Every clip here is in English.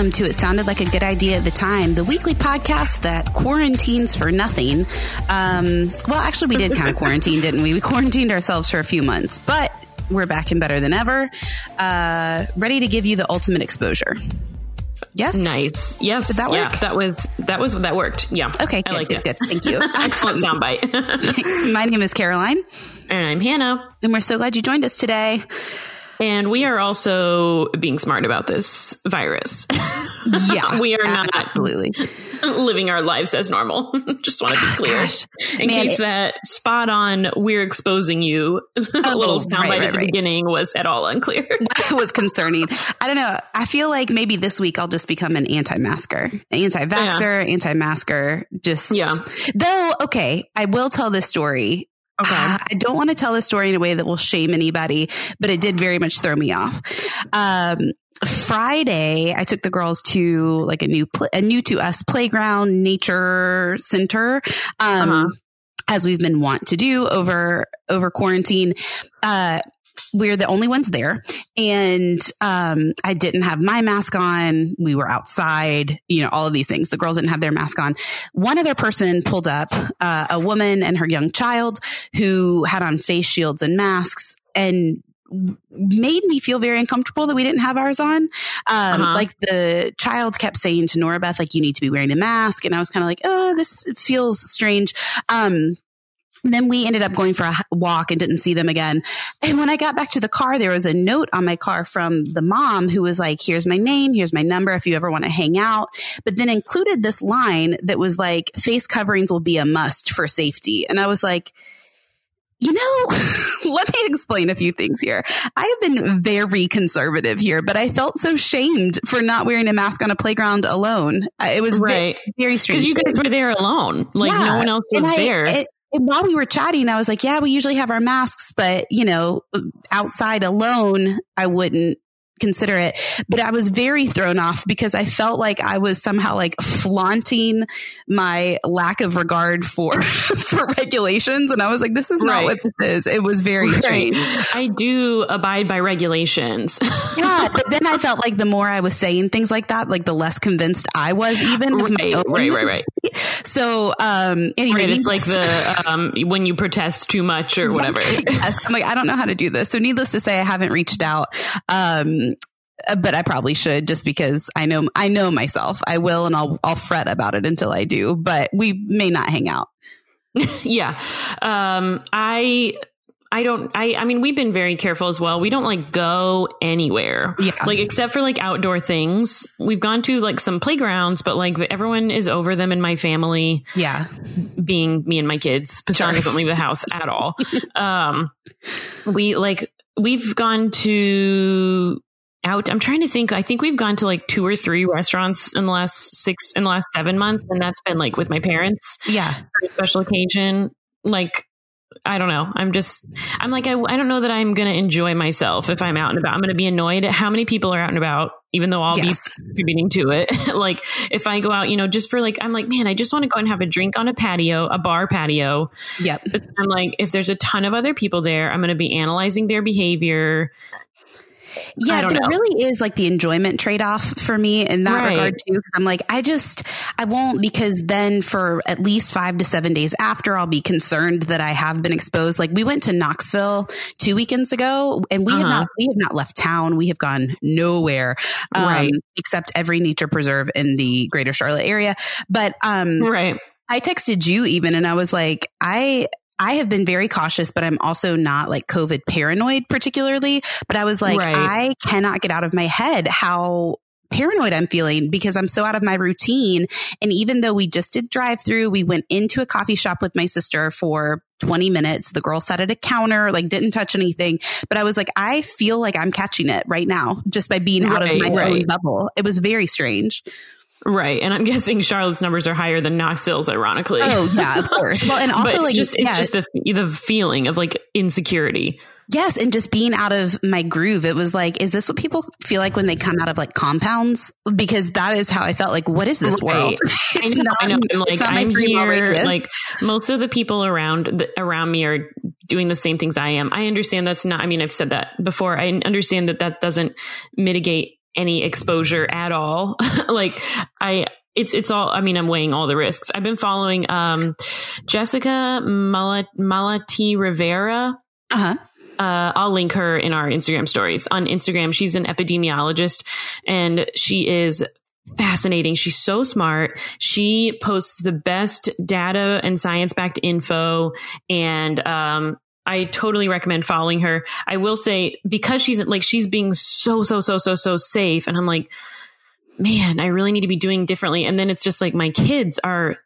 welcome to It Sounded Like a Good Idea at the Time, the weekly podcast that quarantines for nothing. Um, well, actually, we did kind of quarantine, didn't we? We quarantined ourselves for a few months, but we're back and better than ever, uh, ready to give you the ultimate exposure. Yes. Nice. Yes. Did that work? Yeah, that was that was that worked. Yeah. Okay. I Good, liked good, it. good. Thank you. Excellent soundbite. My name is Caroline, and I'm Hannah. and we're so glad you joined us today. And we are also being smart about this virus. Yeah. we are not Absolutely. living our lives as normal. Just want to be oh, clear. Gosh. In Man, case it- that spot on, we're exposing you. the Oh, little right, soundbite right, at the right. beginning was at all unclear. was concerning. I don't know. I feel like maybe this week I'll just become an anti-masker, anti-vaxxer, anti-masker. Just Yeah. Though, okay, I will tell this story. Okay. Ah, I don't want to tell this story in a way that will shame anybody, but it did very much throw me off. Um, Friday, I took the girls to like a new, pl- a new to us playground nature center. Um, Uh-huh. as we've been wont to do over, over quarantine. Uh, we're the only ones there and um, i didn't have my mask on we were outside you know all of these things the girls didn't have their mask on one other person pulled up uh, a woman and her young child who had on face shields and masks and made me feel very uncomfortable that we didn't have ours on. Um, Uh-huh. Like the child kept saying to Nora Beth, like, you need to be wearing a mask. And I was kind of like, oh, this feels strange. Um, and then we ended up going for a walk and didn't see them again. And when I got back to the car, there was a note on my car from the mom who was like, here's my name, here's my number if you ever want to hang out. But then included this line that was like, face coverings will be a must for safety. And I was like, you know, let me explain a few things here. I have been very conservative here, but I felt so shamed for not wearing a mask on a playground alone. It was right. very strange. Because you guys were there alone. Like Yeah. no one else was I- there. it- and while we were chatting, I was like, yeah, we usually have our masks, but you know, outside alone, I wouldn't consider it. But I was very thrown off because I felt like I was somehow like flaunting my lack of regard for, for regulations. And I was like, this is not what this is. It was very strange. I do abide by regulations. Yeah. But then I felt like the more I was saying things like that, like the less convinced I was even. Right, right, right, right. So, um, anyway, Right, it's like the um, when you protest too much or whatever. yes. I'm like, I don't know how to do this. So needless to say, I haven't reached out. Um, but I probably should just because I know, I know myself. I will, and I'll, I'll fret about it until I do, but we may not hang out. yeah, um, I. I don't I I mean we've been very careful as well. We don't like go anywhere. Yeah. Like except for like outdoor things. We've gone to like some playgrounds, but like the, everyone is over them in my family, Yeah. being me and my kids. Sure. doesn't leave the house at all. um we like we've gone to out I'm trying to think I think we've gone to like two or three restaurants in the last 6 in the last 7 months and that's been like with my parents Yeah. special occasion like I don't know. I'm just, I'm like, I, I don't know that I'm going to enjoy myself if I'm out and about. I'm going to be annoyed at how many people are out and about, even though I'll Yes. be contributing to it. like, if I go out, you know, just for like, I'm like, man, I just want to go and have a drink on a patio, a bar patio. Yep. But I'm like, if there's a ton of other people there, I'm going to be analyzing their behavior. Yeah, there know. really is like the enjoyment trade off for me in that Right. regard too. I'm like, I just, I won't because then for at least five to seven days after, I'll be concerned that I have been exposed. Like we went to Knoxville two weekends ago and we have Uh-huh. not, we have not left town. We have gone nowhere, um, Right. except every nature preserve in the greater Charlotte area. But, um, Right. I texted you even and I was like, I I have been very cautious, but I'm also not like COVID paranoid particularly. But I was like, Right. I cannot get out of my head how paranoid I'm feeling because I'm so out of my routine. And even though we just did drive through, we went into a coffee shop with my sister for 20 minutes. The girl sat at a counter, like didn't touch anything. But I was like, I feel like I'm catching it right now just by being out of Right, my own bubble. It was very strange. Right. And I'm guessing Charlotte's numbers are higher than Knoxville's, ironically. Oh yeah, of course. Well, and but also it's like just, it's yeah, just the, the feeling of like insecurity. Yes, and just being out of my groove, it was like, is this what people feel like when they come out of like compounds? Because that is how I felt. Like, what is this Right. world? I know. Not, I know. I'm like, it's I'm here. Like most of the people around the, around me are doing the same things I am. I understand that's not. I mean, I've said that before. I understand that that doesn't mitigate any exposure at all. like I it's it's all I mean I'm weighing all the risks. I've been following um Jessica Malaty Rivera. Uh-huh. Uh, I'll link her in our Instagram stories. On Instagram, she's an epidemiologist and she is fascinating. She's so smart. She posts the best data and science backed info. And, um, I totally recommend following her. I will say because she's like, she's being so, so, so, so, so safe. And I'm like, man, I really need to be doing differently. And then it's just like my kids are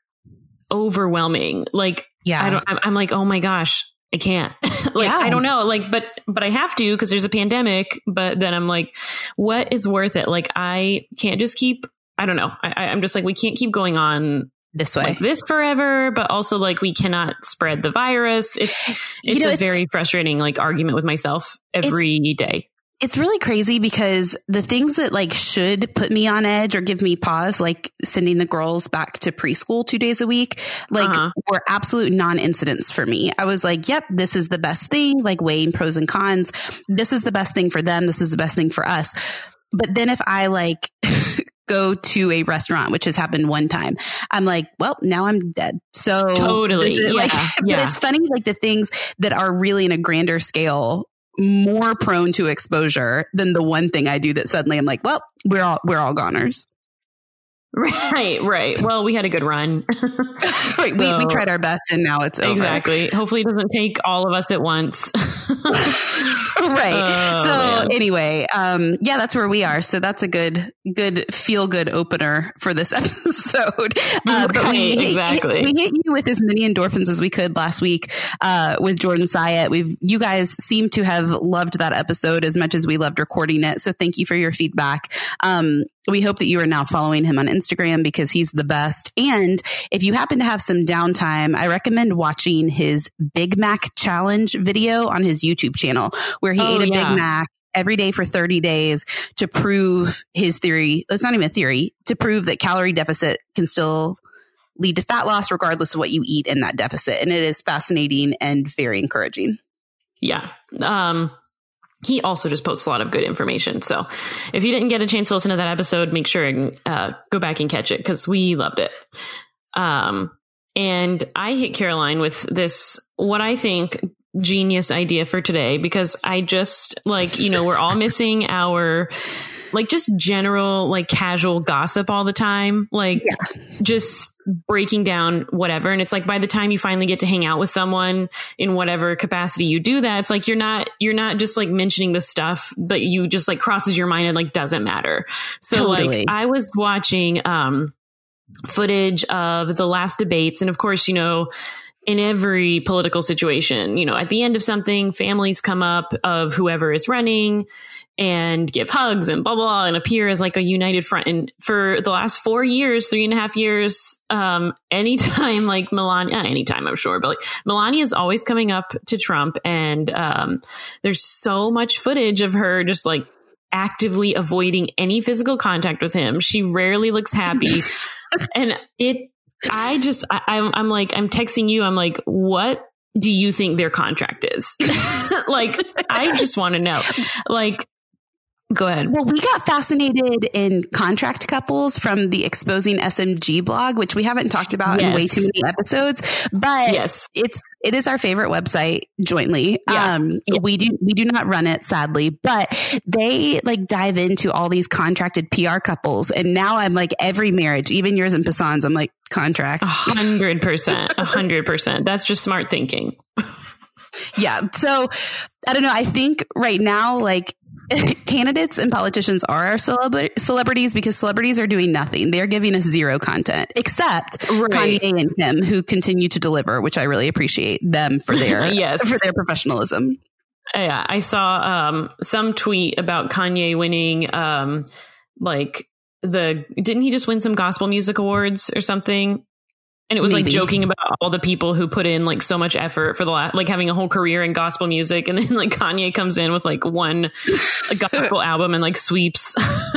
overwhelming. Like, yeah, I don't, I'm, I'm like, oh my gosh, I can't. like yeah. I don't know. Like, but but I have to because there's a pandemic. But then I'm like, what is worth it? Like I can't just keep. I don't know. I, I'm just like we can't keep going on this way like this forever but also like we cannot spread the virus it's it's you know, a it's, very frustrating like argument with myself every day it's really crazy because the things that like should put me on edge or give me pause, like sending the girls back to preschool two days a week, like uh-huh. were absolute non-incidents for me. I was like, yep, this is the best thing, like weighing pros and cons. This is the best thing for them. This is the best thing for us. But then if I like go to a restaurant, which has happened one time, I'm like, well, now I'm dead. So totally. Is, yeah, like, yeah. but it's funny, like the things that are really in a grander scale more prone to exposure than the one thing I do that suddenly I'm like, well, we're all we're all goners. Right, right. Well, we had a good run. right, so, we, we tried our best and now it's over. Exactly. Hopefully it doesn't take all of us at once. right. Oh, so man. anyway, um, yeah, that's where we are. So that's a good, good feel good opener for this episode. Uh, but we, exactly. we hit you with as many endorphins as we could last week, uh, with Jordan Syatt. We've, you guys seem to have loved that episode as much as we loved recording it. So thank you for your feedback. Um, we hope that you are now following him on Instagram because he's the best. And if you happen to have some downtime, I recommend watching his Big Mac challenge video on his YouTube channel where he oh, ate a yeah. Big Mac every day for 30 days to prove his theory. It's not even a theory to prove that calorie deficit can still lead to fat loss regardless of what you eat in that deficit. And it is fascinating and very encouraging. Yeah. Um, he also just posts a lot of good information. So if you didn't get a chance to listen to that episode, make sure and uh, go back and catch it because we loved it. Um, and I hit Caroline with this, what I think genius idea for today because I just like, you know, we're all missing our like just general like casual gossip all the time like yeah. just breaking down whatever and it's like by the time you finally get to hang out with someone in whatever capacity you do that it's like you're not you're not just like mentioning the stuff that you just like crosses your mind and like doesn't matter so totally. like i was watching um footage of the last debates and of course you know in every political situation, you know, at the end of something, families come up of whoever is running and give hugs and blah, blah, blah, and appear as like a united front. And for the last four years, three and a half years, um, anytime like Melania, anytime I'm sure, but like Melania is always coming up to Trump and, um, there's so much footage of her just like actively avoiding any physical contact with him. She rarely looks happy. and it, I just, I, I'm, I'm like, I'm texting you. I'm like, what do you think their contract is? like, I just want to know. Like, Go ahead. Well, we got fascinated in contract couples from the Exposing SMG blog, which we haven't talked about yes. in way too many episodes, but yes. it's it is our favorite website jointly. Yeah. Um, yeah. we do we do not run it sadly, but they like dive into all these contracted PR couples, and now I'm like every marriage, even yours and Passan's, I'm like contract, a hundred percent, a hundred percent. That's just smart thinking. yeah. So I don't know. I think right now, like candidates and politicians are our celebra- celebrities because celebrities are doing nothing. They're giving us zero content, except right. Kanye and Kim, who continue to deliver, which I really appreciate them for their yes. for their professionalism. Yeah, I saw um, some tweet about Kanye winning, um, like the didn't he just win some gospel music awards or something? And it was Maybe. like joking about all the people who put in like so much effort for the last, like having a whole career in gospel music. And then like Kanye comes in with like one gospel album and like sweeps.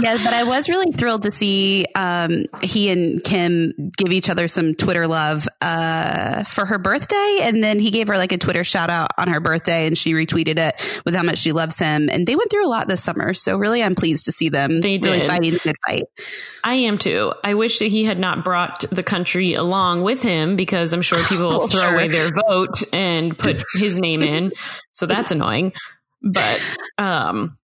yeah, but I was really thrilled to see um, he and Kim give each other some Twitter love uh, for her birthday, and then he gave her like a Twitter shout out on her birthday, and she retweeted it with how much she loves him. And they went through a lot this summer, so really, I'm pleased to see them They really did. fighting the good fight. I am too. I wish that he had not brought the country along with him because I'm sure people will Well, throw sure. away their vote and put his name in. So that's annoying. But um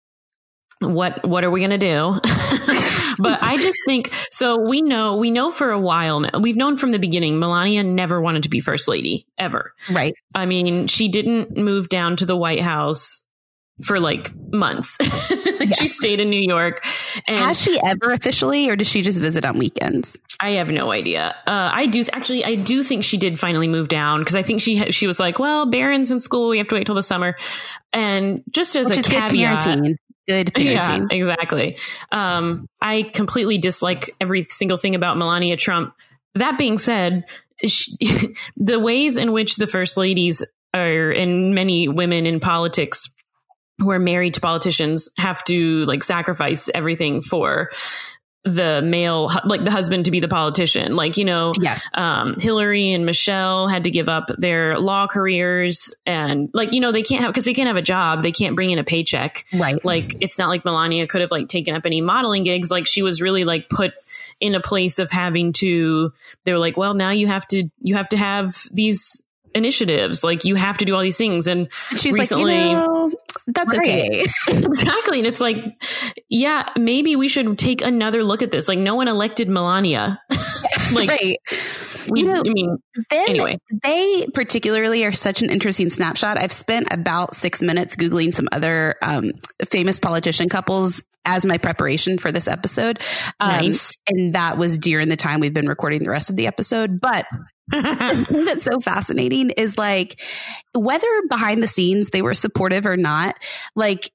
what what are we going to do? but I just think so we know we know for a while now. We've known from the beginning Melania never wanted to be first lady ever. Right? I mean, she didn't move down to the White House for like months. She stayed in New York and Has she ever officially, or does she just visit on weekends? I have no idea. Uh, I do actually. I do think she did finally move down because I think she ha- she was like, "Well, Barron's in school. We have to wait till the summer." And just as Which a is good parenting. Good yeah, parenting. exactly. Um, I completely dislike every single thing about Melania Trump. That being said, she, the ways in which the first ladies are, and many women in politics who are married to politicians have to like sacrifice everything for the male, like the husband to be the politician. Like, you know, Yes. um, Hillary and Michelle had to give up their law careers and like, you know, they can't have, cause they can't have a job. They can't bring in a paycheck. Right. Like, it's not like Melania could have like taken up any modeling gigs. Like she was really like put in a place of having to, they were like, well, now you have to, you have to have these initiatives. Like you have to do all these things. And She's recently- like, you know, that's Right. okay. exactly. And it's like, yeah, maybe we should take another look at this. Like no one elected Melania. like right. We, You know, I mean, Then Anyway. they particularly are such an interesting snapshot. I've spent about six minutes Googling some other um, famous politician couples as my preparation for this episode. Um, Nice. And that was during the time we've been recording the rest of the episode. But the thing that's so fascinating is like whether behind the scenes they were supportive or not, like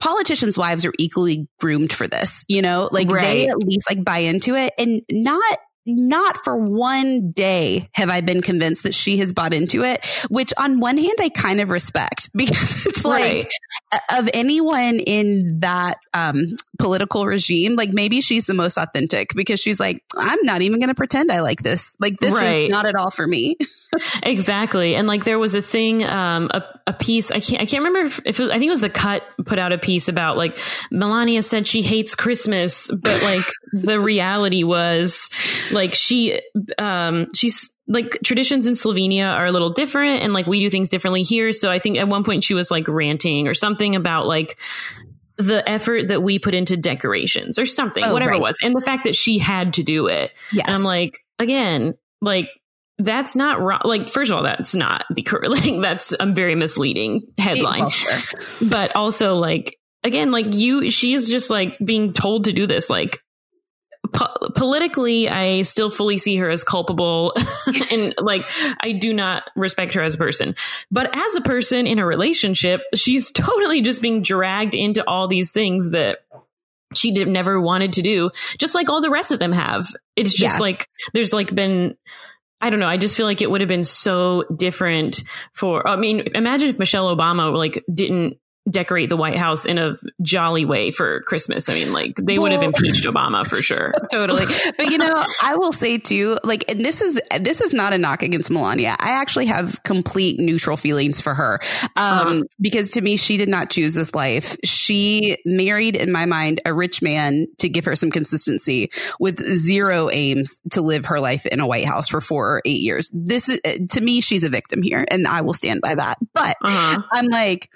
politicians' wives are equally groomed for this, you know, like they at least like buy into it and not not for one day have I been convinced that she has bought into it, which on one hand I kind of respect because it's like right. of anyone in that um, political regime, like maybe she's the most authentic because she's like, I'm not even going to pretend I like this. Like this Right. is not at all for me. Exactly. And like there was a thing, um, a, a piece, I can't, I can't remember if, if it was, I think it was the cut put out a piece about like Melania said she hates Christmas, but like the reality was like she, um, she's like traditions in Slovenia are a little different and like we do things differently here. So I think at one point she was like ranting or something about like, the effort that we put into decorations or something, Oh, whatever right. it was, and the fact that she had to do it. Yes. And I'm like, again, like that's not wrong. Like, first of all, that's not the like that's a very misleading headline. Well, sure. But also, like again, like you, she's just like being told to do this. Like po- politically, I still fully see her as culpable, and like I do not respect her as a person. But as a person in a relationship, she's totally just being dragged into all these things that she did never wanted to do, just like all the rest of them have. It's just Yeah. like there's like been I don't know. I just feel like it would have been so different for. I mean, imagine if Michelle Obama like didn't decorate the White House in a jolly way for Christmas. I mean, like they would have impeached Obama for sure. totally. But you know, I will say too, like, and this is this is not a knock against Melania. I actually have complete neutral feelings for her, um, Uh-huh. because to me, she did not choose this life. She married, in my mind, a rich man to give her some consistency, with zero aims to live her life in a White House for four or eight years. This is to me, she's a victim here, and I will stand by that. But Uh-huh. I'm like,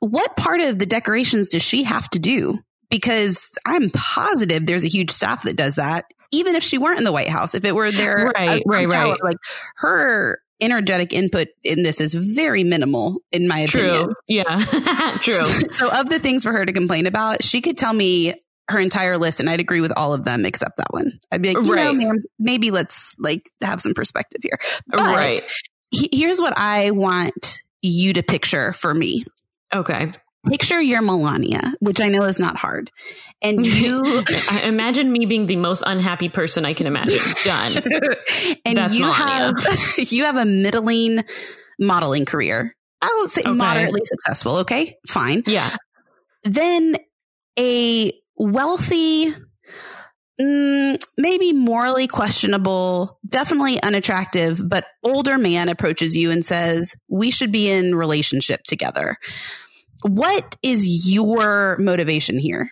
what part of the decorations does she have to do? Because I'm positive there's a huge staff that does that, even if she weren't in the White House. If it were there, Right, right, right. Like her energetic input in this is very minimal, in my opinion. True. Yeah. True. So, of the things for her to complain about, she could tell me her entire list, and I'd agree with all of them except that one. I'd be like, you know, Right. ma'am, maybe let's like have some perspective here. But Right. he- here's what I want you to picture for me Okay. picture your Melania, which I know is not hard. And you Imagine me being the most unhappy person I can imagine. Done. and That's you Melania. have you have a middling modeling career. I would say Okay. moderately successful, okay? Fine. Yeah. Then a wealthy, mm, maybe morally questionable, definitely unattractive, but older man approaches you and says, we should be in relationship together. What is your motivation here?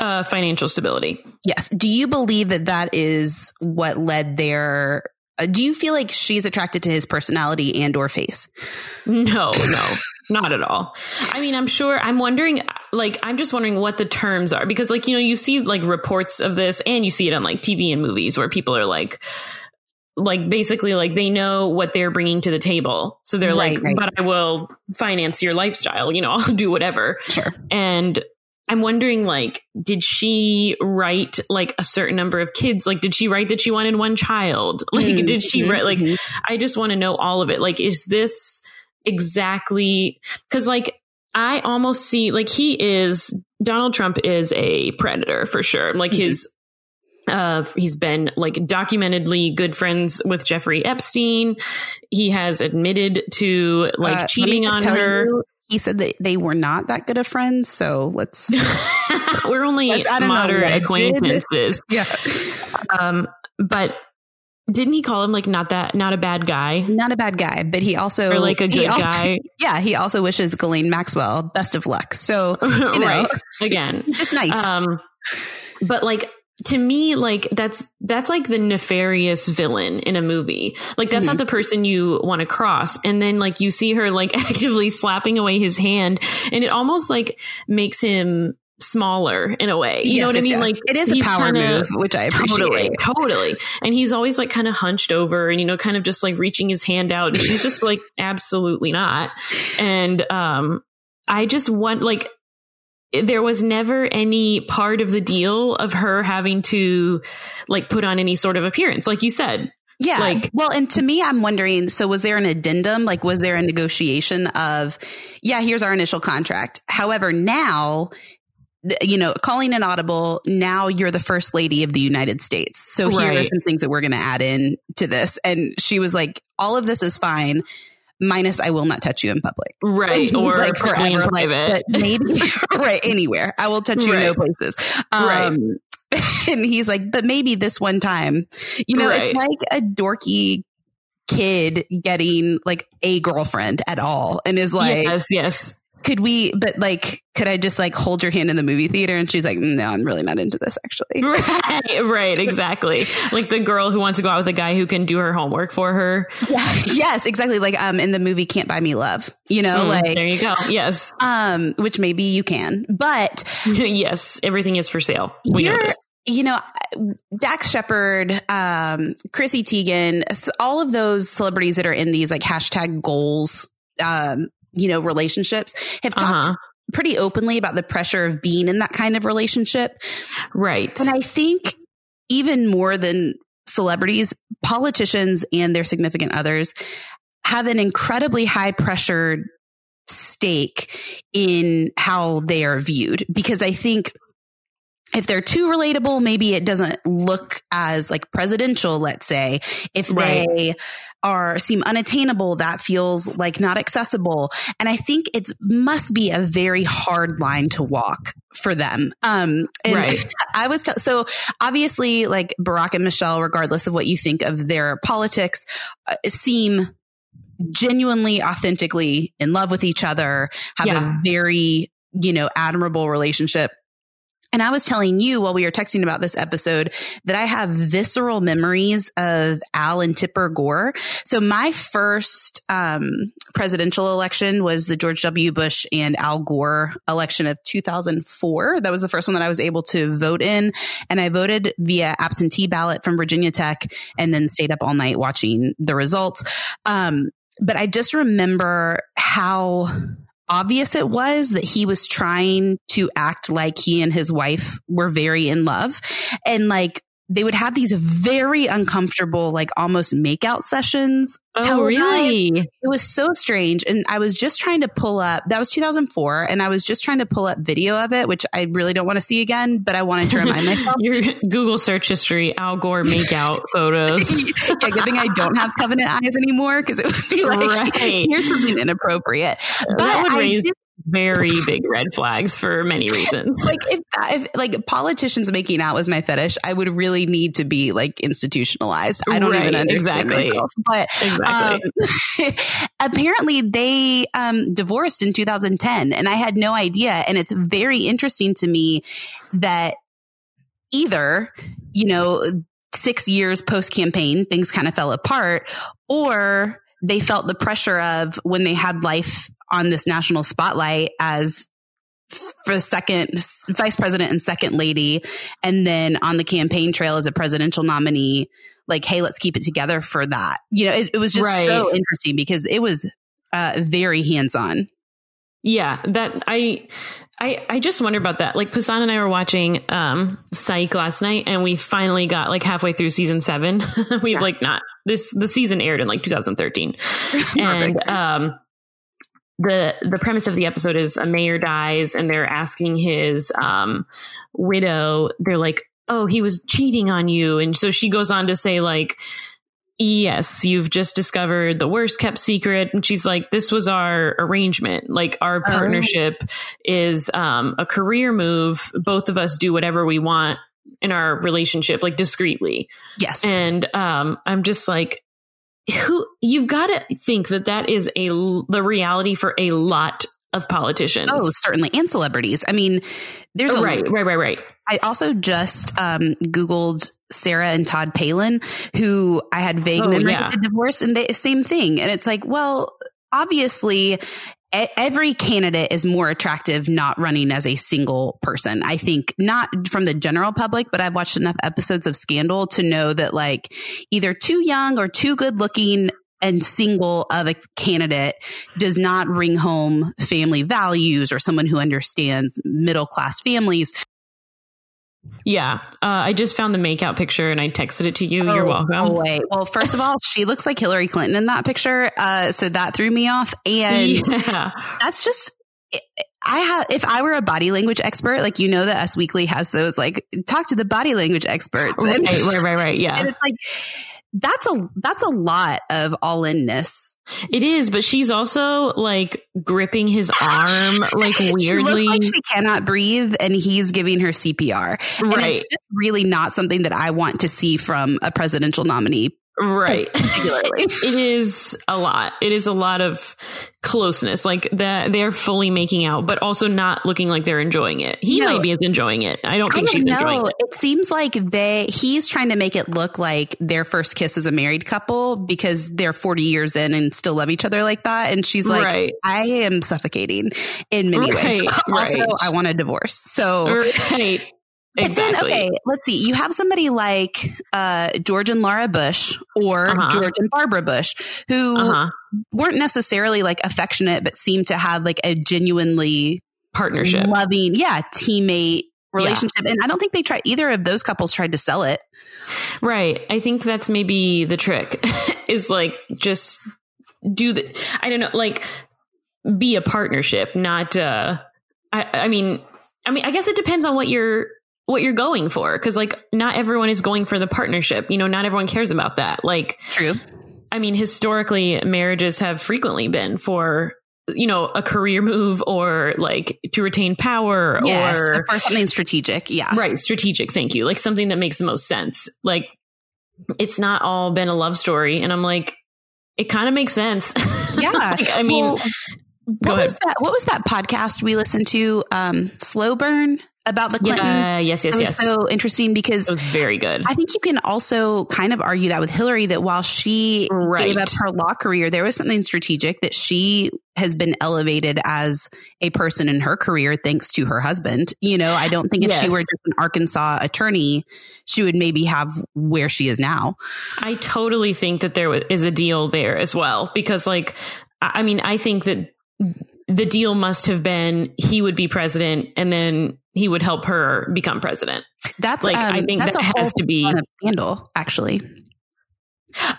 Uh, financial stability. Yes. Do you believe that that is what led their uh, do you feel like she's attracted to his personality and or face? No, no, not at all. I mean, I'm sure I'm wondering like I'm just wondering what the terms are because like you know, you see like reports of this and you see it on like TV and movies where people are like like basically like they know what they're bringing to the table. So they're right, like, right. but I will finance your lifestyle, you know, I'll do whatever. Sure. And I'm wondering, like, did she write like a certain number of kids? Like, did she write that she wanted one child? Like, mm-hmm. did she write, like, mm-hmm. I just want to know all of it. Like, is this exactly, cause like, I almost see, like, he is, Donald Trump is a predator for sure. Like, mm-hmm. his, uh, he's been like documentedly good friends with Jeffrey Epstein. He has admitted to like uh, cheating on her. You, he said that they were not that good of friends. So let's. we're only let's, moderate acquaintances. yeah. Um, but didn't he call him like not that not a bad guy? Not a bad guy but he also or like a good also, guy? Yeah he also wishes Ghislaine Maxwell best of luck. So you know, right again. just nice. Um but like to me like that's that's like the nefarious villain in a movie. Like that's mm-hmm. not the person you want to cross. And then like you see her like actively slapping away his hand and it almost like makes him smaller in a way. You yes, know what I mean? Yes. Like it is a power kinda, move, which I appreciate. Totally, totally. And he's always like kind of hunched over and you know, kind of just like reaching his hand out. And she's just like absolutely not. And um I just want like there was never any part of the deal of her having to like put on any sort of appearance, like you said. Yeah. Like, well, and to me, I'm wondering, so was there an addendum? Like, was there a negotiation of, yeah, here's our initial contract. However, now, you know, calling an audible, now you're the first lady of the United States. So right. here are some things that we're going to add in to this. And she was like, all of this is fine minus I will not touch you in public. Right. Or like forever. private. Like, maybe right anywhere. I will touch you right. in no places. Um, right. and he's like, but maybe this one time. You know, right. it's like a dorky kid getting like a girlfriend at all and is like yes yes could we but like could i just like hold your hand in the movie theater? And she's like no i'm really not into this actually. Right right exactly. Like the girl who wants to go out with a guy who can do her homework for her. Yeah, yes exactly. Like um in the movie can't buy me love you know mm, like there you go yes. Um which maybe you can but yes everything is for sale. We know this. you know, Dax Shepard, um, Chrissy Teigen, all of those celebrities that are in these like hashtag goals um, you know, relationships have talked uh-huh. pretty openly about the pressure of being in that kind of relationship. Right. And I think even more than celebrities, politicians and their significant others have an incredibly high pressured stake in how they are viewed because I think if they're too relatable, maybe it doesn't look as like presidential, let's say. If right. they are seem unattainable, that feels like not accessible. And I think it must be a very hard line to walk for them. Um, and right. I was, t- so obviously like Barack and Michelle, regardless of what you think of their politics, uh, seem genuinely, authentically in love with each other, have yeah. a very, you know, admirable relationship and I was telling you while we were texting about this episode that I have visceral memories of Al and Tipper Gore. So my first um, presidential election was the George W. Bush and Al Gore election of 2004. That was the first one that I was able to vote in. And I voted via absentee ballot from Virginia Tech and then stayed up all night watching the results. Um, but I just remember how obvious it was that he was trying to act like he and his wife were very in love. And like they would have these very uncomfortable, like almost makeout sessions. Oh, really? It was so strange. And I was just trying to pull up, that was 2004. And I was just trying to pull up video of it, which I really don't want to see again, but I wanted to remind myself. Your Google search history, Al Gore makeout photos. yeah, good thing I don't have covenant eyes anymore because it would be like, right. here's something inappropriate. But that would I raise very big red flags for many reasons. like if, if like politicians making out was my fetish, I would really need to be like institutionalized. I don't Right, even understand exactly. myself. But Exactly. um, apparently they um, divorced in 2010 and I had no idea. And it's very interesting to me that either, you know, six years post campaign, things kind of fell apart or they felt the pressure of when they had life on this national spotlight as for second vice president and second lady and then on the campaign trail as a presidential nominee like hey let's keep it together for that you know it, it was just Right. so interesting because it was uh, very hands-on Yeah, that I I I just wonder about that. Like Pasan and I were watching um Psych last night and we finally got like halfway through season 7. We've Yeah. like not this the season aired in like 2013. and um the the premise of the episode is a mayor dies and they're asking his um widow they're like oh he was cheating on you. And so she goes on to say like yes you've just discovered the worst kept secret. And she's like this was our arrangement. Like our Oh. partnership is um a career move. Both of us do whatever we want in our relationship like discreetly. Yes. And um, I'm just like, who you've got to think that that is a the reality for a lot of politicians. oh certainly and celebrities i mean there's a right, right, right, right. I also just um, Googled Sarah and Todd Palin, who I had vague Oh, memories yeah. of divorce, and the same thing. And it's like, well, obviously, every candidate is more attractive not running as a single person. I think not from the general public, but I've watched enough episodes of Scandal to know that like either too young or too good looking and single of a candidate does not ring home family values or someone who understands middle class families. Yeah, uh, I just found the makeout picture and I texted it to you. You're Oh, welcome. no way. Well, first of all, she looks like Hillary Clinton in that picture. Uh, so that threw me off. And yeah, that's just, I have, if I were a body language expert, like, you know, that Us Weekly has those, like, talk to the body language experts. right, And, right, right, right. Yeah, and it's like, that's a, that's a lot of all inness. It is. But she's also like gripping his arm like She weirdly. like she cannot breathe and he's giving her CPR. And right, it's just really not something that I want to see from a presidential nominee, right. particularly. it is a lot. It is a lot of closeness. Like that they're fully making out, but also not looking like they're enjoying it. He No. maybe is enjoying it. I don't I think don't she's enjoying it. It seems like they he's trying to make it look like their first kiss is a married couple because they're 40 years in and still love each other like that. And she's like, right. I am suffocating in many ways. Right, Also, right. I want a divorce. So Right. But then, Exactly. okay, let's see. You have somebody like uh, George and Laura Bush or Uh-huh. George and Barbara Bush who Uh-huh. weren't necessarily like affectionate, but seemed to have like a genuinely Partnership. loving, yeah, teammate relationship. And I don't think they tried either of those couples tried to sell it. Right. I think that's maybe the trick is like just do the I don't know, like be a partnership, not uh I I mean I mean I guess it depends on what you're what you're going for cuz like not everyone is going for the partnership. You know, not everyone cares about that. Like True. I mean, historically marriages have frequently been for you know, a career move or like to retain power Yes, or for something strategic. Yeah. Right, strategic. Thank you. Like something that makes the most sense. Like it's not all been a love story, and I'm like, it kind of makes sense. Yeah. Like, I mean, Well, what was that? What was that podcast we listened to? Um, Slow Burn about the Clinton. Yeah, yes, yes, yes. so interesting because it was very good. I think you can also kind of argue that with Hillary that while she Right. gave up her law career, there was something strategic that she has been elevated as a person in her career thanks to her husband. You know, I don't think if she were just an Arkansas attorney, she would maybe have where she is now. I totally think that there is a deal there as well because, like, I mean, I think that the deal must have been he would be president and then he would help her become president. That's Like, um, I think that's that has to be- scandal, actually,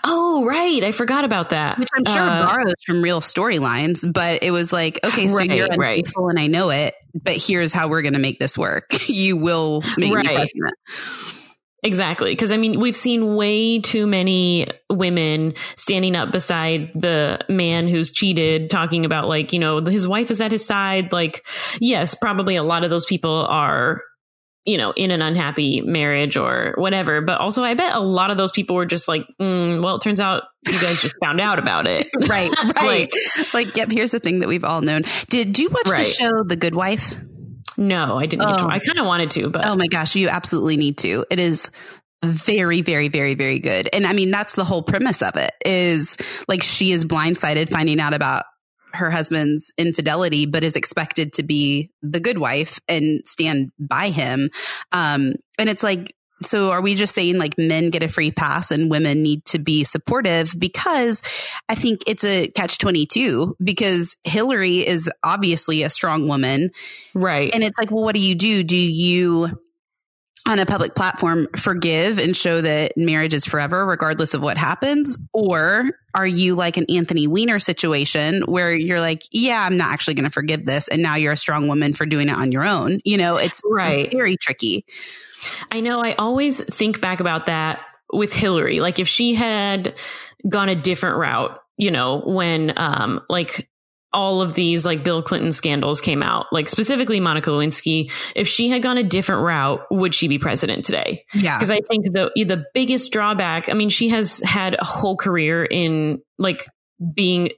Oh, right. I forgot about that. which I'm sure Uh, borrows from real storylines. But it was like, okay, so Right, you're right. unfaithful, and I know it. But here's how we're going to make this work. you will make Right. me president. Exactly. Because I mean, we've seen way too many women standing up beside the man who's cheated, talking about, like, you know, his wife is at his side. Like, yes, probably a lot of those people are, you know, in an unhappy marriage or whatever. But also, I bet a lot of those people were just like, mm, well, it turns out you guys just found out about it. right. Right. like, like, yep, here's the thing that we've all known. Did you watch right. the show The Good Wife? No, I didn't. Oh. I kind of wanted to, but oh my gosh, you absolutely need to. It is very very very very good and i mean that's the whole premise of it is like she is blindsided finding out about her husband's infidelity but is expected to be the good wife and stand by him um and it's like so are we just saying like men get a free pass and women need to be supportive because I think it's a catch 22 because Hillary is obviously a strong woman. Right. And it's like, well, what do you do? Do you on a public platform forgive and show that marriage is forever regardless of what happens? Or are you like an Anthony Weiner situation where you're like yeah I'm not actually going to forgive this and now you're a strong woman for doing it on your own? You know it's right. very tricky. I know I always think back about that with Hillary. Like if she had gone a different route you know when um like all of these like Bill Clinton scandals came out, like specifically Monica Lewinsky, if she had gone a different route, would she be president today? Yeah. Because I think the the biggest drawback, I mean, she has had a whole career in like being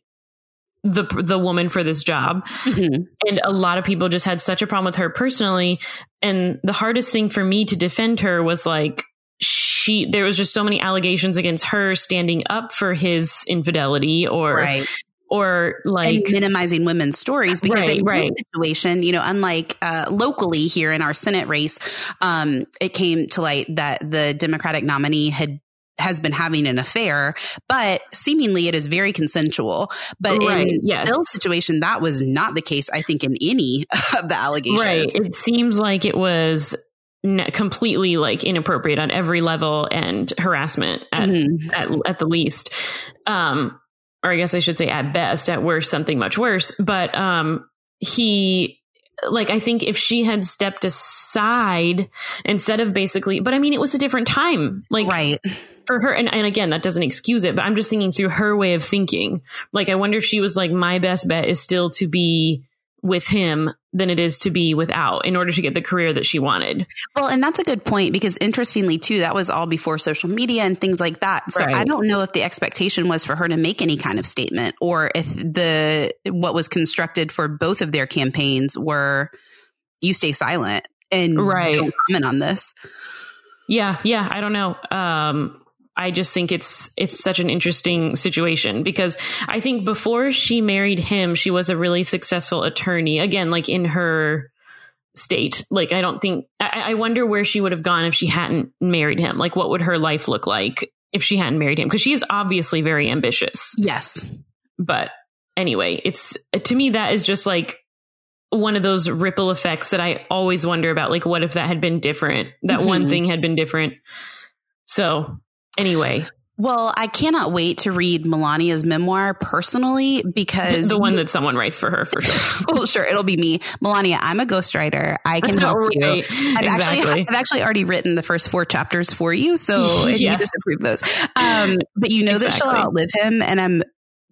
the the woman for this job. Mm-hmm. And a lot of people just had such a problem with her personally. And the hardest thing for me to defend her was like she there was just so many allegations against her standing up for his infidelity or right or like and minimizing women's stories because right, in right. situation, you know, unlike uh, locally here in our Senate race, um, it came to light that the Democratic nominee had has been having an affair, but seemingly it is very consensual. But right, in yes. Bill's situation, that was not the case. I think in any of the allegations, right? It seems like it was completely like inappropriate on every level and harassment at, mm-hmm. at, at the least. Um, or I guess I should say at best, at worst, something much worse. But um, he, like, I think if she had stepped aside instead of basically, but I mean, it was a different time. Like, right. For her, and, and again, that doesn't excuse it, but I'm just thinking through her way of thinking. Like, I wonder if she was like, my best bet is still to be with him than it is to be without in order to get the career that she wanted. Well, and that's a good point because interestingly too, that was all before social media and things like that. So right. I don't know if the expectation was for her to make any kind of statement or if the what was constructed for both of their campaigns were you stay silent and right. don't comment on this. Yeah, yeah, I don't know. Um I just think it's it's such an interesting situation because I think before she married him, she was a really successful attorney. Again, like in her state. Like I don't think I, I wonder where she would have gone if she hadn't married him. Like what would her life look like if she hadn't married him? Because she is obviously very ambitious. Yes. But anyway, it's to me that is just like one of those ripple effects that I always wonder about. Like, what if that had been different? That mm-hmm. one thing had been different. So anyway. Well, I cannot wait to read Melania's memoir personally because the one that someone writes for her for sure. well, sure, it'll be me, Melania. I'm a ghostwriter. I can help right. you. I've exactly. actually I've actually already written the first four chapters for you, so yes. you just approve those. Um, but you know exactly. that she'll outlive him, and I'm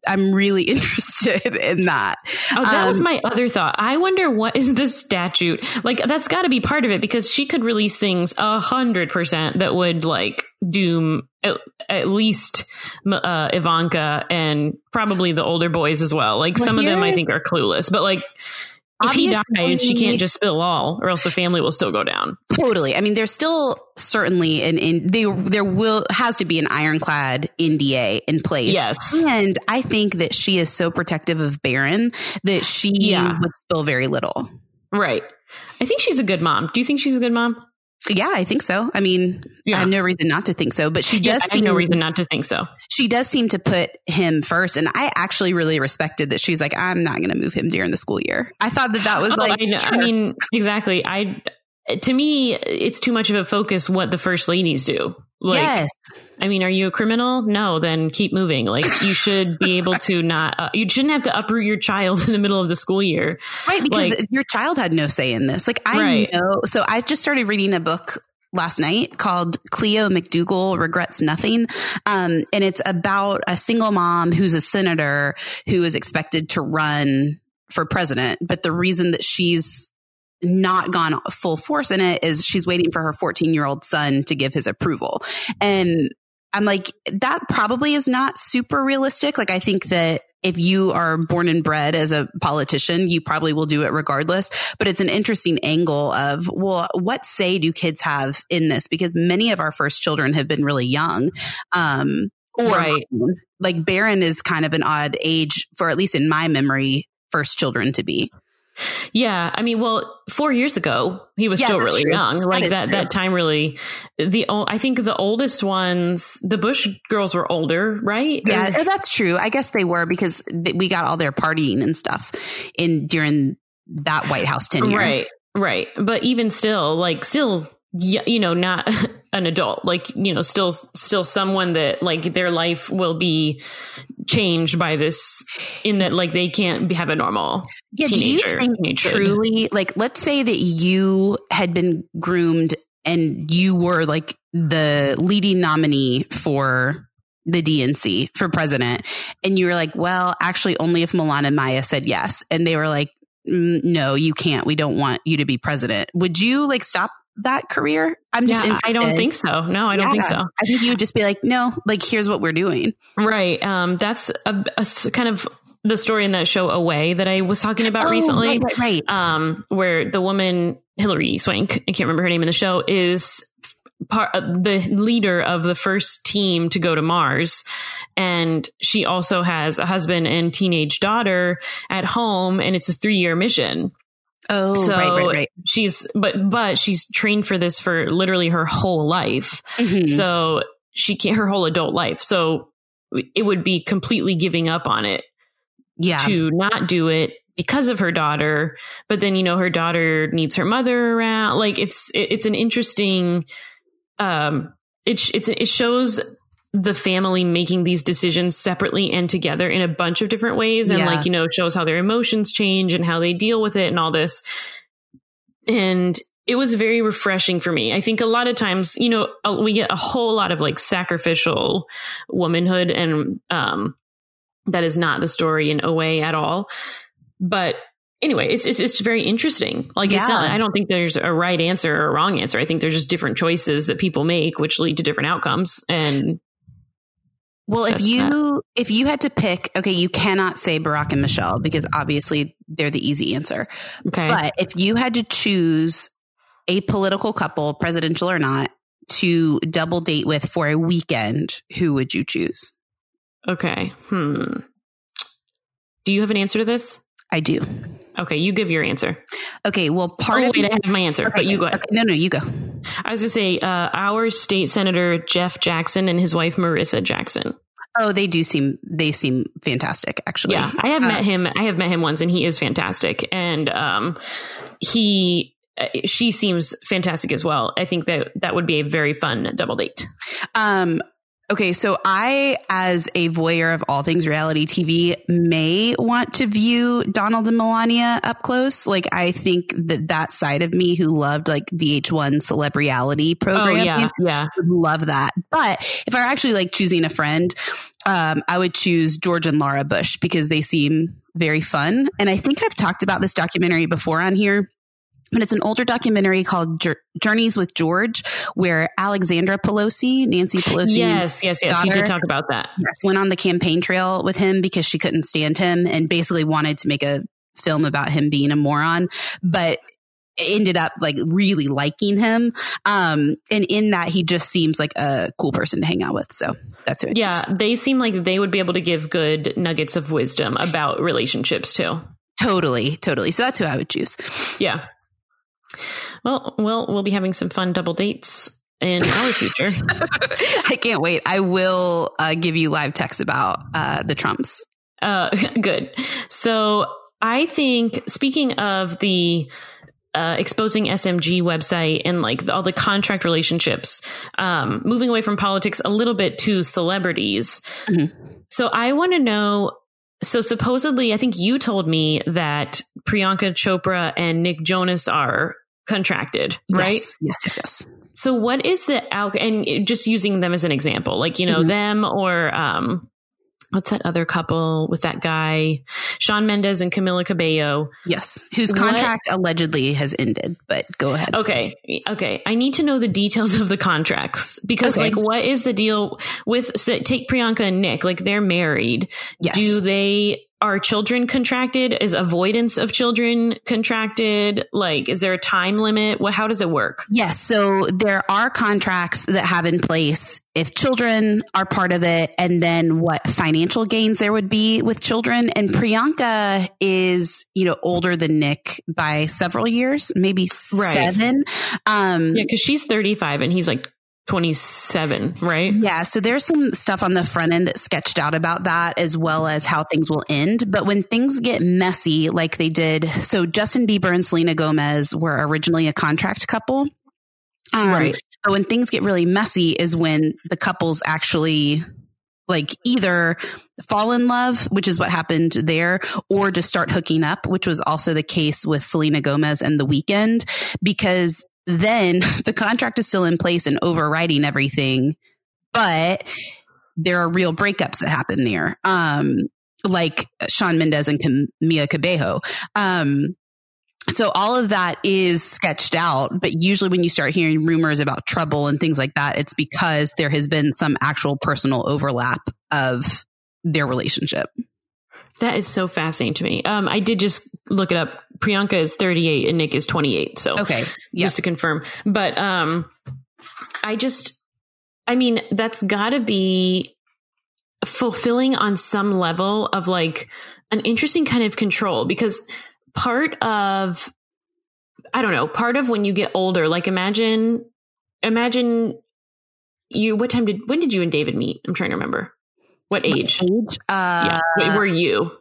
I'm really interested in that. Oh, that um, was my other thought. I wonder what is the statute like? That's got to be part of it because she could release things a hundred percent that would like doom at, at least uh, Ivanka and probably the older boys as well. Like well, some of them, I think, are clueless, but like if he dies, she can't just spill all, or else the family will still go down. Totally. I mean, there's still certainly an in they there will has to be an ironclad NDA in place. Yes, and I think that she is so protective of Barron that she yeah. would spill very little. Right. I think she's a good mom. Do you think she's a good mom? Yeah, I think so. I mean, yeah. I have no reason not to think so, but she does. Yeah, I have no reason not to think so. She does seem to put him first, and I actually really respected that. She's like, I'm not going to move him during the school year. I thought that that was oh, like. I, sure. I mean, exactly. I to me, it's too much of a focus what the first ladies do. Like, yes. I mean, are you a criminal? No, then keep moving. Like you should be able to not, uh, you shouldn't have to uproot your child in the middle of the school year. Right. Because like, your child had no say in this. Like I right. know. So I just started reading a book last night called Cleo McDougal Regrets Nothing. Um, and it's about a single mom who's a senator who is expected to run for president. But the reason that she's not gone full force in it is she's waiting for her 14 year old son to give his approval. And I'm like, that probably is not super realistic. Like, I think that if you are born and bred as a politician, you probably will do it regardless. But it's an interesting angle of, well, what say do kids have in this? Because many of our first children have been really young. Um, or Right. like Barron is kind of an odd age for, at least in my memory, first children to be. Yeah, I mean, well, four years ago he was Yeah, still really true. young. Like is that that time really. The I think the oldest ones, the Bush girls were older, right? Yeah, Or- oh, that's true. I guess they were because we got all their partying and stuff in during that White House tenure. right, right. But even still, like, still, you know, not an adult. Like, you know, still, still someone that like their life will be changed by this. In that, like, they can't be- have a normal. Yeah, do you Teenager, think teenage truly, like, let's say that you had been groomed and you were like the leading nominee for the DNC for president, and you were like, well, actually, only if Milana and Maya said yes, and they were like, "Mm, no, you can't. We don't want you to be president. Would you like stop that career? I'm just, Yeah, I don't think so. No, I don't think so. I think you would just be like, no, like here's what we're doing. Right. Um, that's a kind of the story in that show Away that I was talking about Oh, recently. right, right, right. Um, where the woman Hilary Swank, I can't remember her name in the show, is part uh, the leader of the first team to go to Mars, and she also has a husband and teenage daughter at home, and it's a three year mission. Oh, so right, right, right. she's but but she's trained for this for literally her whole life. Mhm. So she can't her whole adult life. So it would be completely giving up on it yeah. to not do it because of her daughter. But then you know her daughter needs her mother around. Like it's it, it's an interesting. Um, it it's it shows the family making these decisions separately and together in a bunch of different ways, and Yeah. like you know shows how their emotions change and how they deal with it and all this. And it was very refreshing for me. I think a lot of times, you know, we get a whole lot of like sacrificial womanhood and um that is not the story in Away at all. But anyway, it's it's, it's very interesting. Like it's not Yeah. I don't think there's a right answer or a wrong answer. I think there's just different choices that people make which lead to different outcomes and Well, if That's you if you had to pick, okay, you cannot say Barack and Michelle because obviously they're the easy answer. okay. But if you had to choose a political couple, presidential or not, to double date with for a weekend, who would you choose? okay. Hmm. Do you have an answer to this? I do. Okay, you give your answer. Okay, well, part oh, of wait, I have my answer, but you go ahead. Okay, no, no, you go. I was going to say uh, our state senator Jeff Jackson and his wife Marissa Jackson. Oh, they do seem they seem fantastic. Actually, Yeah, I have Uh, met him. I have met him once, and he is fantastic. And um, he, she seems fantastic as well. I think that that would be a very fun double date. Um, okay, so I, as a voyeur of all things reality TV, may want to view Donald and Melania up close. Like, I think that that side of me who loved like VH1 celebrity Oh program yeah, yeah. would love that. But if I were actually like choosing a friend, um, I would choose George and Laura Bush because they seem very fun. And I think I've talked about this documentary before on here. But it's an older documentary called Jour- Journeys with George, where Alexandra Pelosi, Nancy Pelosi, Yes, yes, yes. You did talk about that. yes, went on the campaign trail with him because she couldn't stand him and basically wanted to make a film about him being a moron, but ended up like really liking him. Um, and in that, he just seems like a cool person to hang out with. So that's who I Yeah, they seem like they would be able to give good nuggets of wisdom about relationships too. Totally, totally. So that's who I would choose. Yeah. Well, well, we'll be having some fun double dates in our future. I can't wait. I will uh, give you live text about uh, the Trumps. Uh, good. So I think speaking of the uh, exposing SMG website and like the, all the contract relationships, um, moving away from politics a little bit to celebrities. Mhm. So I want to know. So supposedly, I think you told me that Priyanka Chopra and Nick Jonas are contracted, right? Yes, yes, yes. yes. So what is the out and just using them as an example, like, you know, mm-hmm. them or, um, what's that other couple with that guy, Shawn Mendes and Camila Cabello? Yes, whose contract what? allegedly has ended. But go ahead. Okay, okay. I need to know the details of the contracts because, okay. like, what is the deal with take Priyanka and Nick? Like, they're married. Yes. Do they are children contracted? Is avoidance of children contracted? Like, is there a time limit? What, how does it work? Yes. So there are contracts that have in place if children are part of it and then what financial gains there would be with children. And Priyanka is, you know, older than Nick by several years, maybe right. seven. Um, yeah. Cause she's 35 and he's like 27, right? Yeah. So there's some stuff on the front end that's sketched out about that as well as how things will end. But when things get messy, like they did, so Justin Bieber and Selena Gomez were originally a contract couple. Um, right. But when things get really messy is when the couples actually like either fall in love, which is what happened there, or just start hooking up, which was also the case with Selena Gomez and The Weeknd, because then the contract is still in place and overriding everything, but there are real breakups that happen there. Um, like Shawn Mendes and Mia Cabello. Um, so all of that is sketched out, but usually when you start hearing rumors about trouble and things like that, it's because there has been some actual personal overlap of their relationship. That is so fascinating to me. Um, I did just look it up. Priyanka is 38 and Nick is 28. So okay, yeah. just to confirm. But um, I just, I mean, that's got to be fulfilling on some level of like an interesting kind of control because part of, I don't know, part of when you get older, like imagine, imagine you, what time did, when did you and David meet? I'm trying to remember. What age? age? Uh, yeah. Were you?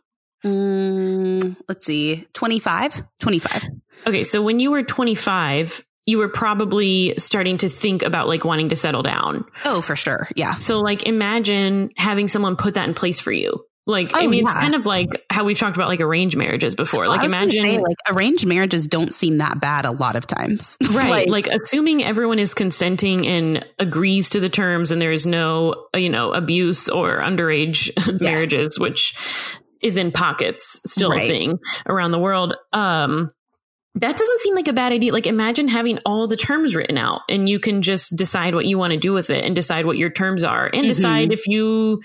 Mm, let's see, 25, 25. Okay. So when you were 25, you were probably starting to think about like wanting to settle down. Oh, for sure. Yeah. So like imagine having someone put that in place for you. Like, oh, I mean, yeah. it's kind of like how we've talked about like arranged marriages before. Like, imagine say, like arranged marriages don't seem that bad a lot of times. Right. like, like, assuming everyone is consenting and agrees to the terms and there is no, you know, abuse or underage yes. marriages, which is in pockets still right. a thing around the world. Um, that doesn't seem like a bad idea. Like imagine having all the terms written out and you can just decide what you want to do with it and decide what your terms are and mm-hmm. decide if you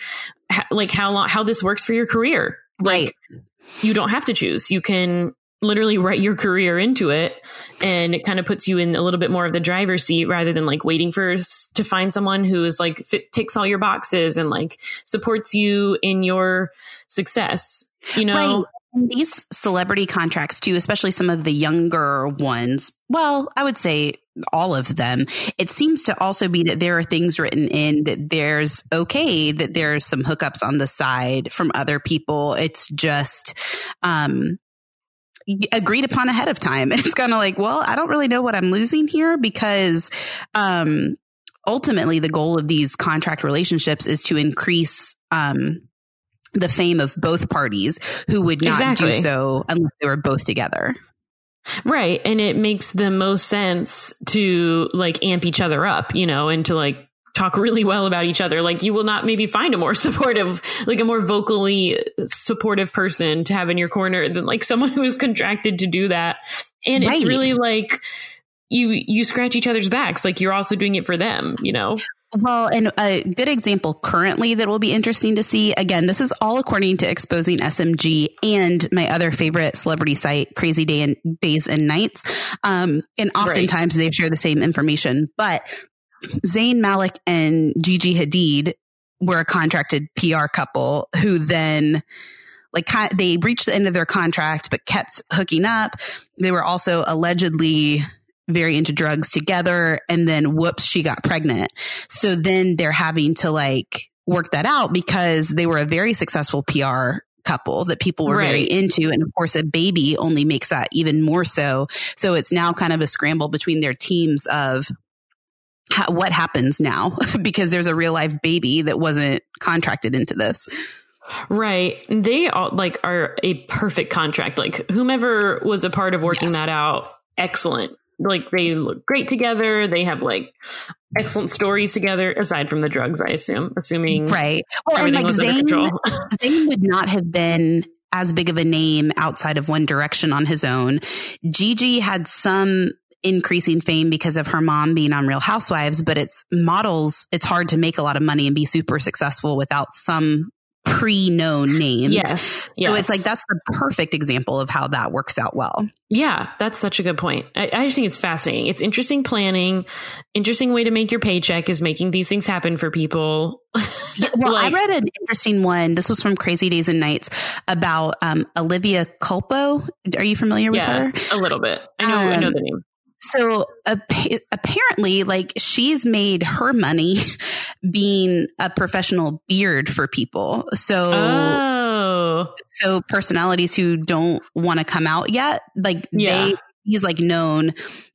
like how long how this works for your career. Right. Like, you don't have to choose. You can literally write your career into it and it kind of puts you in a little bit more of the driver's seat rather than like waiting for to find someone who is like fit, ticks all your boxes and like supports you in your success you know right these celebrity contracts too, especially some of the younger ones, well, I would say all of them, it seems to also be that there are things written in that there's okay that there's some hookups on the side from other people. It's just, um, agreed upon ahead of time. And it's kind of like, well, I don't really know what I'm losing here because, um, ultimately the goal of these contract relationships is to increase, um, the fame of both parties who would not exactly. do so unless they were both together. Right. And it makes the most sense to like amp each other up, you know, and to like talk really well about each other. Like you will not maybe find a more supportive, like a more vocally supportive person to have in your corner than like someone who is contracted to do that. And right. it's really like you you scratch each other's backs like you're also doing it for them, you know. Well, and a good example currently that will be interesting to see. Again, this is all according to exposing SMG and my other favorite celebrity site, Crazy Day and Days and Nights. Um, and oftentimes right. they share the same information, but Zayn Malik and Gigi Hadid were a contracted PR couple who then like they reached the end of their contract but kept hooking up. They were also allegedly very into drugs together and then whoops, she got pregnant. So then they're having to like work that out because they were a very successful PR couple that people were right. very into. And of course, a baby only makes that even more so. So it's now kind of a scramble between their teams of how, what happens now because there's a real life baby that wasn't contracted into this. Right. They all like are a perfect contract. Like whomever was a part of working yes. that out, excellent like they look great together. They have like excellent stories together, aside from the drugs, I assume, assuming right. Well, and like Zayn, Zayn would not have been as big of a name outside of One Direction on his own. Gigi had some increasing fame because of her mom being on Real Housewives, but it's models, it's hard to make a lot of money and be super successful without some pre-known name. Yes, yes. So it's like that's the perfect example of how that works out well. Yeah, that's such a good point. I, I just think it's fascinating. It's interesting planning. Interesting way to make your paycheck is making these things happen for people. yeah, well, like, I read an interesting one. This was from Crazy Days and Nights about um, Olivia Culpo. Are you familiar with yes, her? A little bit. I know. Um, I know um, the name. So apparently, like she's made her money being a professional beard for people. So, oh. so personalities who don't want to come out yet, like yeah. they, he's like known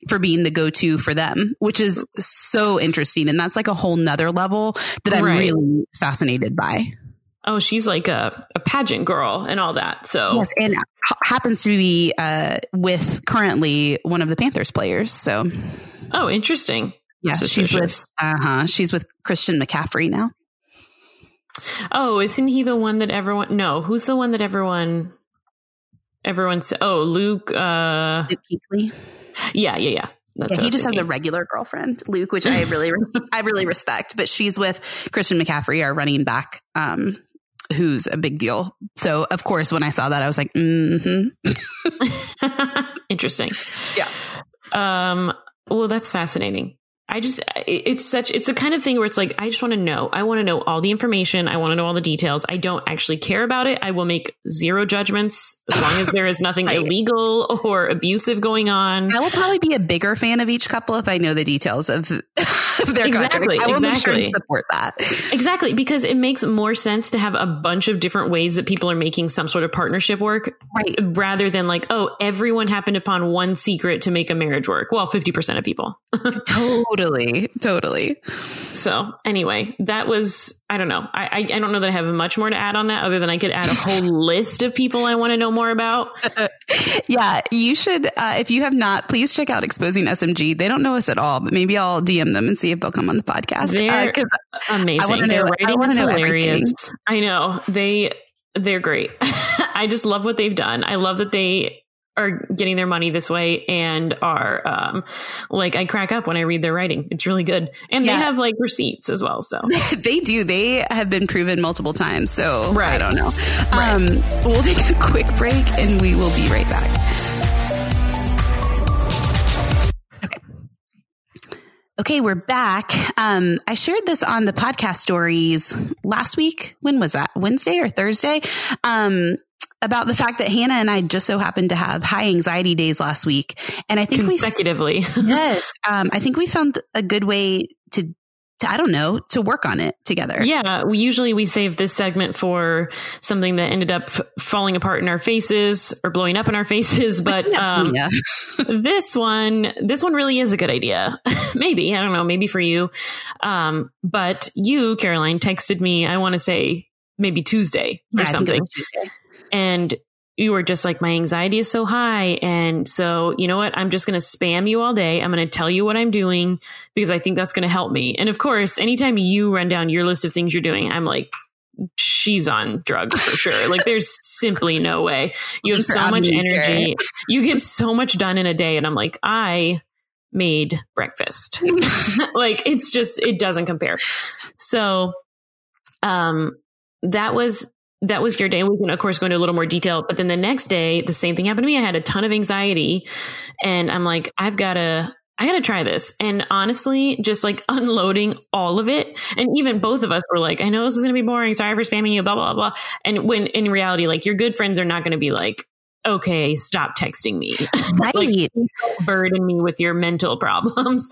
for being the go-to for them, which is so interesting. And that's like a whole nother level that I'm right. really fascinated by oh, she's like a, a pageant girl and all that. So yes, and happens to be uh, with currently one of the Panthers players. So oh, interesting. Yeah, she's with uh huh. She's with Christian McCaffrey now. Oh, isn't he the one that everyone? No, who's the one that everyone? Everyone said, "Oh, Luke." Uh, Luke Kuechly. Yeah, yeah, yeah. That's yeah, he just thinking. has a regular girlfriend, Luke, which I really, I really respect. But she's with Christian McCaffrey, our running back, um, who's a big deal. So of course, when I saw that, I was like, mm-hmm. interesting. Yeah. Um, well, that's fascinating. I just, it's such, it's the kind of thing where it's like, I just want to know. I want to know all the information. I want to know all the details. I don't actually care about it. I will make zero judgments as long as there is nothing right. illegal or abusive going on. I will probably be a bigger fan of each couple if I know the details of, of their exactly, I will exactly. Make sure support that. Exactly. Because it makes more sense to have a bunch of different ways that people are making some sort of partnership work right. rather than like, oh, everyone happened upon one secret to make a marriage work. Well, 50% of people. totally. Totally. Totally. So anyway, that was, I don't know. I, I, I, don't know that I have much more to add on that other than I could add a whole list of people I want to know more about. yeah. You should, uh, if you have not, please check out Exposing SMG. They don't know us at all, but maybe I'll DM them and see if they'll come on the podcast. They're uh, amazing. Know, Their writing is hilarious. I know. They, they're great. I just love what they've done. I love that they are getting their money this way and are um like I crack up when I read their writing. It's really good. And yeah. they have like receipts as well. So they do. They have been proven multiple times. So right. I don't know. Right. Um we'll take a quick break and we will be right back. Okay. Okay, we're back. Um, I shared this on the podcast stories last week. When was that? Wednesday or Thursday? About the fact that Hannah and I just so happened to have high anxiety days last week. And I think consecutively. We, yes. Um, I think we found a good way to, to, I don't know, to work on it together. Yeah. We usually we save this segment for something that ended up falling apart in our faces or blowing up in our faces. But, um, yeah. this one, this one really is a good idea. maybe, I don't know, maybe for you. Um, but you, Caroline, texted me, I want to say maybe Tuesday or yeah, something and you were just like, my anxiety is so high. And so, you know what? I'm just going to spam you all day. I'm going to tell you what I'm doing because I think that's going to help me. And of course, anytime you run down your list of things you're doing, I'm like, she's on drugs for sure. like there's simply no way. You have so much energy. You get so much done in a day. And I'm like, I made breakfast. like it's just, it doesn't compare. So, um, that was that was your day. We can, of course, go into a little more detail. But then the next day, the same thing happened to me. I had a ton of anxiety and I'm like, I've got to, I got to try this. And honestly, just like unloading all of it. And even both of us were like, I know this is going to be boring. Sorry for spamming you, blah, blah, blah. And when in reality, like your good friends are not going to be like, okay, stop texting me. Right. like, burden me with your mental problems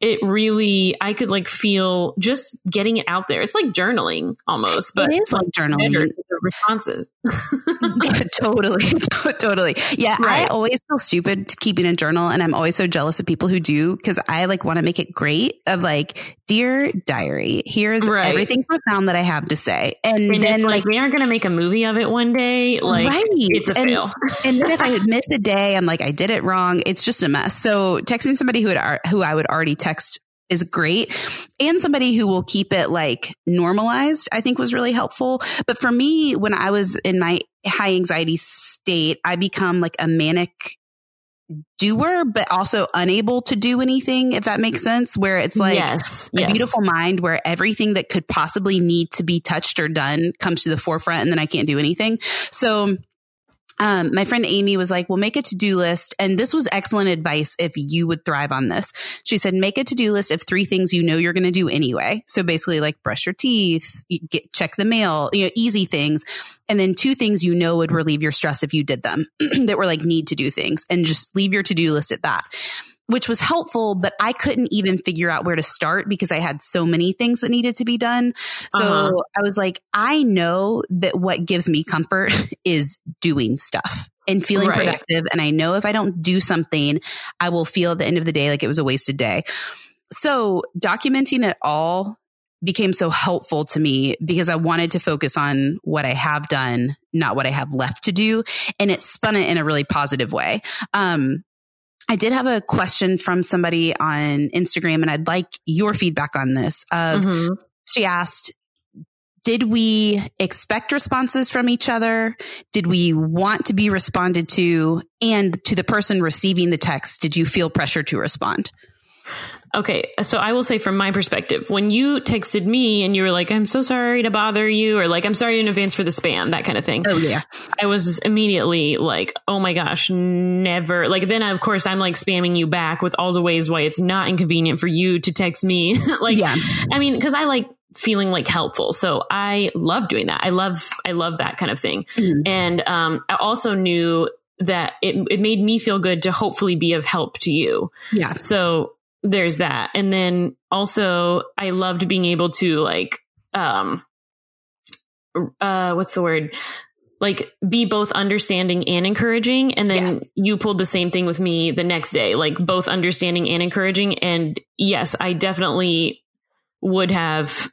it really i could like feel just getting it out there. It's like journaling almost but it is like journaling responses. totally, totally. Yeah, right. I always feel stupid keeping a journal, and I'm always so jealous of people who do because I like want to make it great. Of like, dear diary, here's right. everything profound that I have to say, and, and then like, we aren't going to make a movie of it one day. Like, right. it's a and, fail. and then if I miss a day, I'm like, I did it wrong. It's just a mess. So texting somebody who would who I would already text is great. And somebody who will keep it like normalized i think was really helpful. But for me when i was in my high anxiety state i become like a manic doer but also unable to do anything if that makes sense where it's like yes, a yes. beautiful mind where everything that could possibly need to be touched or done comes to the forefront and then i can't do anything. So um, my friend Amy was like, well, make a to-do list. And this was excellent advice if you would thrive on this. She said, make a to-do list of three things you know you're going to do anyway. So basically like brush your teeth, get, check the mail, you know, easy things. And then two things you know would relieve your stress if you did them that were like need to do things and just leave your to-do list at that which was helpful, but I couldn't even figure out where to start because I had so many things that needed to be done. So uh-huh. I was like, I know that what gives me comfort is doing stuff and feeling right. productive. And I know if I don't do something, I will feel at the end of the day like it was a wasted day. So documenting it all became so helpful to me because I wanted to focus on what I have done, not what I have left to do. And it spun it in a really positive way. Um, I did have a question from somebody on Instagram and I'd like your feedback on this. Of mm-hmm. she asked, did we expect responses from each other? Did we want to be responded to? And to the person receiving the text, did you feel pressure to respond? Okay, so I will say from my perspective, when you texted me and you were like, I'm so sorry to bother you, or like, I'm sorry in advance for the spam, that kind of thing. Oh, yeah. I was immediately like, oh my gosh, never. Like, then of course, I'm like spamming you back with all the ways why it's not inconvenient for you to text me. like, yeah. I mean, cause I like feeling like helpful. So I love doing that. I love, I love that kind of thing. Mm-hmm. And, um, I also knew that it, it made me feel good to hopefully be of help to you. Yeah. So there's that. And then also I loved being able to like, um, uh, what's the word? Like be both understanding and encouraging. And then yes. you pulled the same thing with me the next day, like both understanding and encouraging. And yes, I definitely would have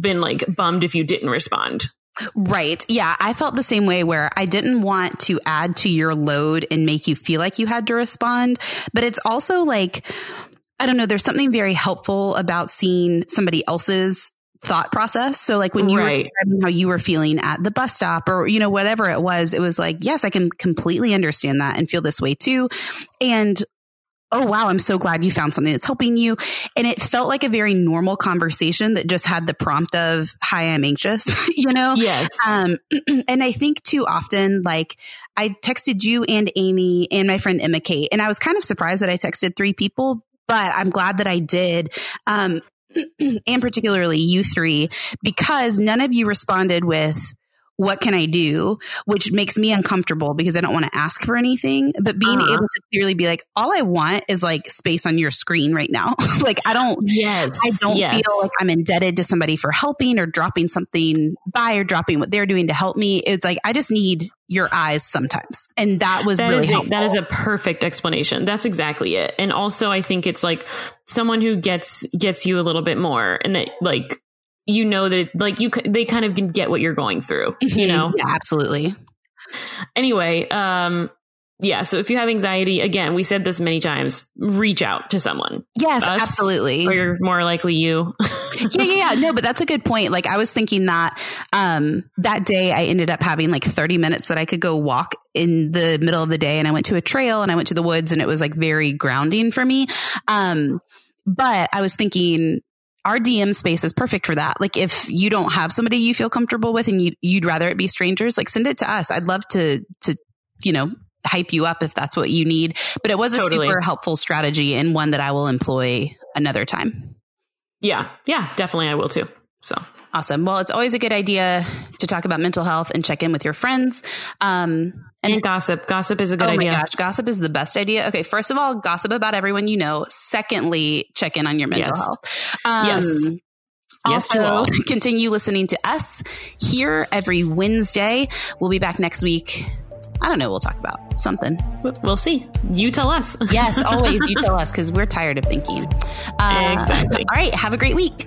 been like bummed if you didn't respond. Right. Yeah. I felt the same way where I didn't want to add to your load and make you feel like you had to respond. But it's also like, I don't know, there's something very helpful about seeing somebody else's thought process. So like when you right. were describing how you were feeling at the bus stop or, you know, whatever it was, it was like, yes, I can completely understand that and feel this way too. And oh wow i'm so glad you found something that's helping you and it felt like a very normal conversation that just had the prompt of hi i'm anxious you know yes um and i think too often like i texted you and amy and my friend emma kate and i was kind of surprised that i texted three people but I'm glad that I did. Um, and particularly you three, because none of you responded with, what can I do? Which makes me uncomfortable because I don't want to ask for anything. But being uh-huh. able to clearly be like, all I want is like space on your screen right now. like I don't, yes, I don't yes. feel like I'm indebted to somebody for helping or dropping something by or dropping what they're doing to help me. It's like I just need your eyes sometimes. And that was that really is a, that is a perfect explanation. That's exactly it. And also I think it's like someone who gets gets you a little bit more and that like you know that like you they kind of can get what you're going through, you mm-hmm. know. yeah, absolutely. Anyway, um yeah, so if you have anxiety, again, we said this many times, reach out to someone. Yes, Us, absolutely. Or you're more likely you. yeah, yeah, yeah. No, but that's a good point. Like I was thinking that um that day I ended up having like 30 minutes that I could go walk in the middle of the day and I went to a trail and I went to the woods and it was like very grounding for me. Um but I was thinking our DM space is perfect for that. Like if you don't have somebody you feel comfortable with and you, you'd rather it be strangers, like send it to us. I'd love to, to, you know, hype you up if that's what you need. But it was a totally. super helpful strategy and one that I will employ another time. Yeah. Yeah, definitely. I will too. So awesome. Well, it's always a good idea to talk about mental health and check in with your friends. Um, and, gossip. Gossip is a good idea. Oh my gosh. Gossip is the best idea. Okay. First of all, gossip about everyone you know. Secondly, check in on your mental yes. health. Um, yes Yes all. continue listening to us here every Wednesday. We'll be back next week. I don't know. We'll talk about something. We'll see. You tell us. Yes, always. You tell us because we're tired of thinking. Uh, Exactly. All right. Have a great week.